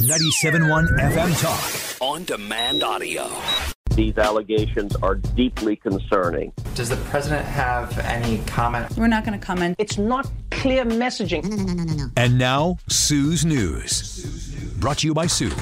97.1 FM Talk. On demand audio. These allegations are deeply concerning. Does the president have any comment? We're not going to comment. It's not clear messaging. No, no, no, no, no. And now, Sue's News. Brought to you by Sue.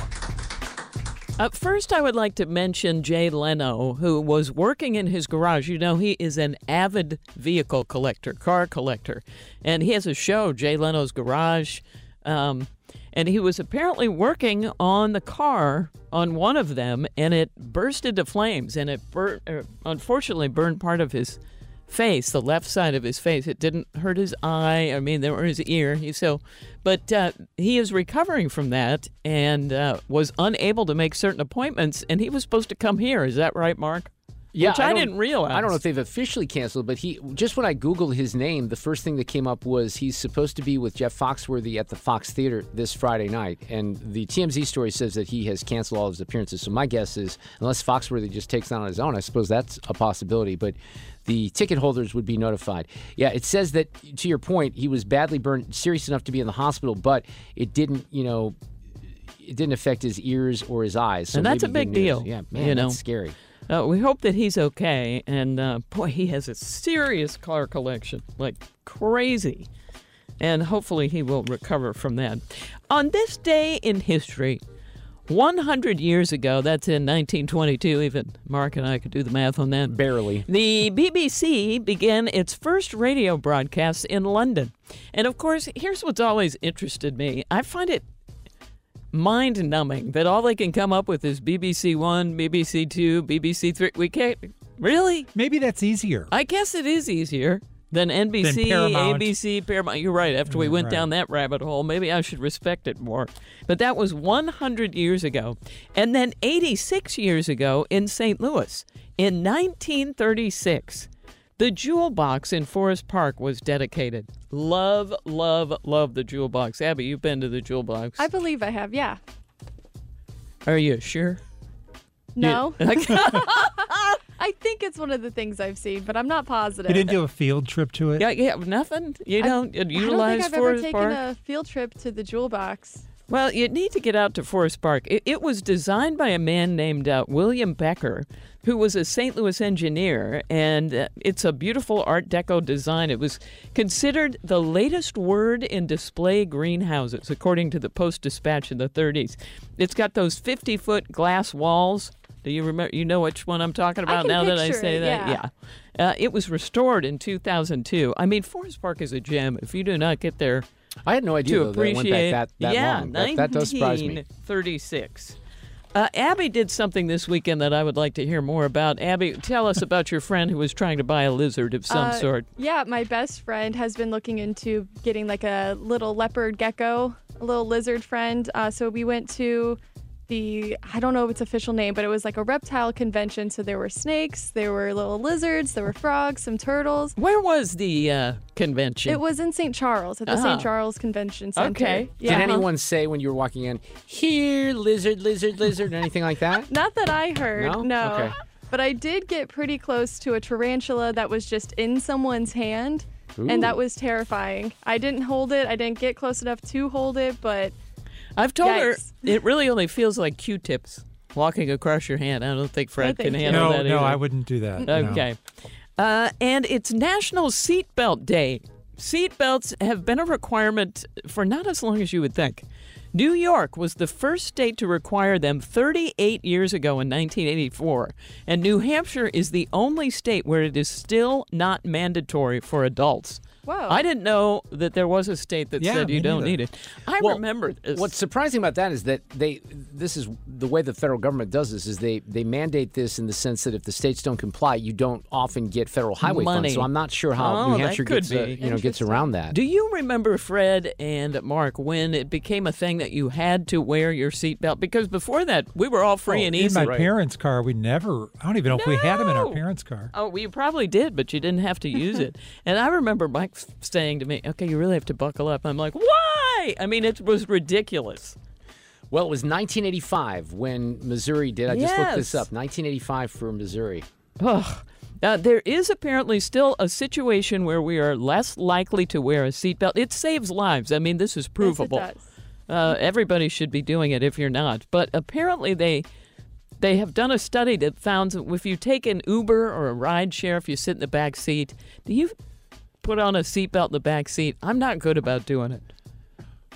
Up first, I would like to mention Jay Leno, who was working in his garage. You know, he is an avid vehicle collector, car collector, and he has a show, Jay Leno's Garage. Um, and he was apparently working on the car on one of them, and it burst into flames, and it bur- uh, unfortunately burned part of his face, the left side of his face. It didn't hurt his eye. I mean, there were his ear. He so, but uh, he is recovering from that and uh, was unable to make certain appointments. And he was supposed to come here. Is that right, Mark? Yeah, Which I, don't- didn't realize. I don't know if they've officially canceled, but he just when I googled his name, the first thing that came up was he's supposed to be with Jeff Foxworthy at the Fox Theater this Friday night, and the TMZ story says that he has canceled all of his appearances. So my guess is, unless Foxworthy just takes that on his own, I suppose that's a possibility. But the ticket holders would be notified. Yeah, it says that to your point, he was badly burned, serious enough to be in the hospital, but it didn't, you know. It didn't affect his ears or his eyes, so And that's a big deal, Yeah, man, you know. that's scary. Uh, we hope that he's okay. And uh, boy, he has a serious car collection, like crazy. And hopefully he will recover from that. On this day in history, 100 years ago, that's in 1922, even Mark and I could do the math on that. Barely. The BBC began its first radio broadcast in London. And of course, here's what's always interested me I find it mind numbing that all they can come up with is BBC One, BBC Two, BBC Three. We can't really. Maybe that's easier. I guess it is easier than NBC, Paramount. ABC, Paramount. You're right. After we mm, went right. down that rabbit hole, maybe I should respect it more. But that was 100 years ago. And then 86 years ago in St. Louis, in 1936, the Jewel Box in Forest Park was dedicated. Love, love, love the Jewel Box. Abby, you've been to the Jewel Box. I believe I have, yeah. Are you sure? No. You- I think it's one of the things I've seen, but I'm not positive. You didn't do a field trip to it? yeah, yeah, nothing. You don't I don't utilize think I've ever taken Park. a field trip to the Jewel Box. Well, you need to get out to Forest Park. It, it was designed by a man named uh, William Becker, who was a St. Louis engineer, and uh, it's a beautiful Art Deco design. It was considered the latest word in display greenhouses, according to the Post Dispatch in the 30s. It's got those 50 foot glass walls. Do you remember? You know which one I'm talking about now that I say it, that? yeah. Uh, it was restored in 2002. I mean, Forest Park is a gem. If you do not get there, I had no idea to though, that it appreciate. went back that, that yeah, long. That, that does surprise me. 1936. Uh, Abby did something this weekend that I would like to hear more about. Abby, tell us about your friend who was trying to buy a lizard of some Uh, sort. Yeah, my best friend has been looking into getting like a little leopard gecko, a little lizard friend. Uh, so we went to the, I don't know if its official name, but it was like a reptile convention. So there were snakes, there were little lizards, there were frogs, some turtles. Where was the uh, convention? It was in St. Charles at the Ah. St. Charles Convention Center. Okay. Yeah. Did anyone say when you were walking in, "Here, lizard, lizard, lizard," or anything like that? Not that I heard. No? Okay. But I did get pretty close to a tarantula that was just in someone's hand. Ooh. And that was terrifying. I didn't hold it. I didn't get close enough to hold it, but I've told her it really only feels like Q-tips walking across your hand. I don't think Fred can thank you. handle No, that no, either. I wouldn't do that. no. Okay. Uh, and it's National Seatbelt Day. Seatbelts have been a requirement for not as long as you would think. New York was the first state to require them 38 years ago in 1984, and New Hampshire is the only state where it is still not mandatory for adults. Whoa. I didn't know that there was a state that Yeah, said you don't neither. need it. I Well, remember this. What's surprising about that is that they this is the way the federal government does this is they they mandate this in the sense that if the states don't comply, you don't often get federal highway Money. funds. So I'm not sure how Oh, New Hampshire gets uh, you know gets around that. Do you remember, Fred and Mark, when it became a thing that you had to wear your seatbelt? Because before that, we were all free Oh, and easy. in easy. my parents' car, we never. I don't even know if we had them in our parents' car. Oh, well, you probably did, but you didn't have to use it. and I remember Mike saying to me, "Okay, you really have to buckle up." I'm like, "Why?" I mean, it was ridiculous. Well, it was 1985 when Missouri did. I just looked this up. 1985 for Missouri. Ugh. Uh, there is apparently still a situation where we are less likely to wear a seatbelt. It saves lives. I mean, this is provable. Yes, it does. Uh, everybody should be doing it if you're not. But apparently they they have done a study that found that if you take an Uber or a ride share, if you sit in the back seat, do you put on a seatbelt in the back seat? I'm not good about doing it.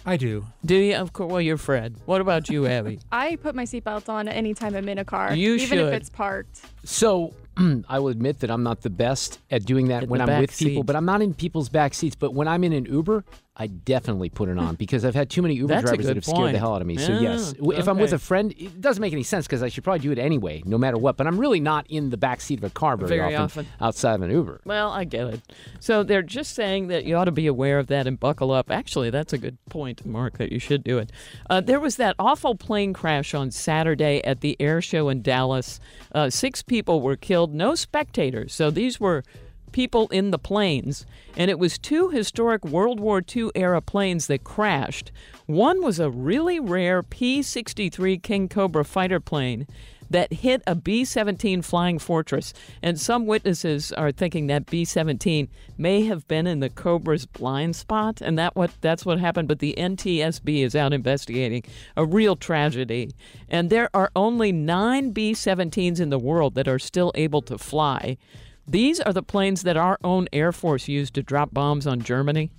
I do. Do you? Of course. Well, you're Fred. What about you, Abby? I put my seatbelt on anytime I'm in a car, You even should. if it's parked. So I will admit that I'm not the best at doing that In when I'm with people, but I'm not in people's back seats. But when I'm in an Uber, I definitely put it on because I've had too many Uber That's drivers that have scared the hell out of me. So yes, W- if I'm with a friend, it doesn't make any sense because I should probably do it anyway, no matter what. But I'm really not in the back seat of a car very, Very often, often. outside of an Uber. Well, I get it. So they're just saying that you ought to be aware of that and buckle up. Actually, that's a good point, Mark, that you should do it. Uh, there was that awful plane crash on Saturday at the air show in Dallas. Uh, six people were killed, no spectators. So these were people in the planes, and it was two historic World War II era planes that crashed. One was a really rare P 63 King Cobra fighter plane that hit a B 17 Flying Fortress. And some witnesses are thinking that B 17 may have been in the Cobra's blind spot, and that what that's what happened. But the NTSB is out investigating a real tragedy. And there are only nine B 17s in the world that are still able to fly. These are the planes that our own Air Force used to drop bombs on Germany.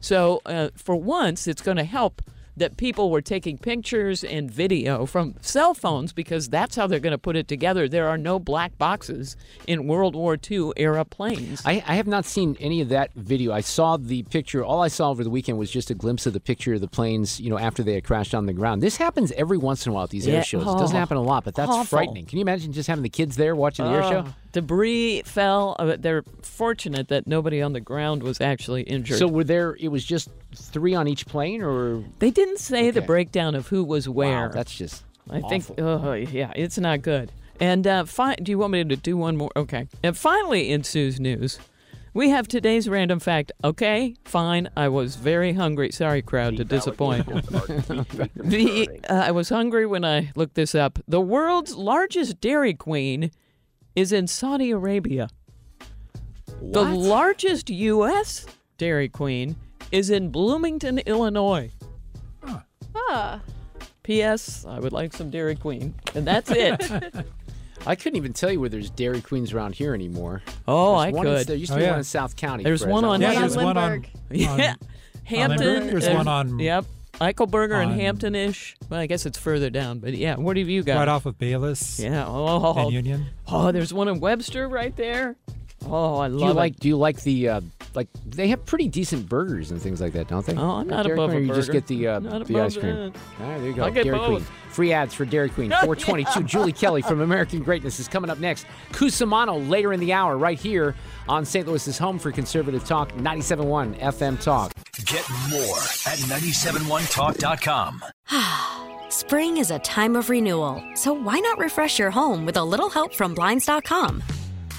So, uh, for once, it's going to help that people were taking pictures and video from cell phones because that's how they're going to put it together. There are no black boxes in World War II era planes. I, I have not seen any of that video. I saw the picture. All I saw over the weekend was just a glimpse of the picture of the planes, you know, after they had crashed on the ground. This happens every once in a while at these Yeah, air shows. It doesn't oh, happen a lot, but that's awful. frightening. Can you imagine just having the kids there watching the air show? Oh, Debris fell. Uh, they're fortunate that nobody on the ground was actually injured. So were there? It was just three on each plane, or they didn't say the breakdown of who was where. Wow, that's just. I think, oh yeah, it's not good. And uh, fi- do you want me to do one more? Okay. And finally, in Sue's news, we have today's random fact. Okay, fine. I was very hungry. Sorry, crowd, to disappoint. the uh, I was hungry when I looked this up. The world's largest Dairy Queen is in Saudi Arabia. What? The largest U.S. Dairy Queen is in Bloomington, Illinois. Ah, P.S. I would like some Dairy Queen, and that's it. I couldn't even tell you where there's Dairy Queens around here anymore. Oh, There's I one in- could. there used to Oh, be yeah. one in South County. There's one on- Yeah, One there's one on. Lindbergh. Yeah, Hampton. There's one on- Yep, Eichelberger and on- Hampton-ish. Well, I guess it's further down, but yeah. What have you got? Right off of Bayless Yeah. Oh, and Union. oh, there's one in Webster right there. Oh, I love Do you it. like? Do you like the? Uh, like they have pretty decent burgers and things like that, don't they? Oh, I'm At not Dairy above Queen, a or you just get the uh, the ice cream. that. All right, there you go. I'll get Dairy Queen. both. Free ads for Dairy Queen. 422. Julie Kelly from American Greatness is coming up next. Cusimano later in the hour, right here on St. Louis's home for conservative talk, 97.1 FM Talk. Get more at 971talk.com. Spring is a time of renewal, so why not refresh your home with a little help from Blinds.com?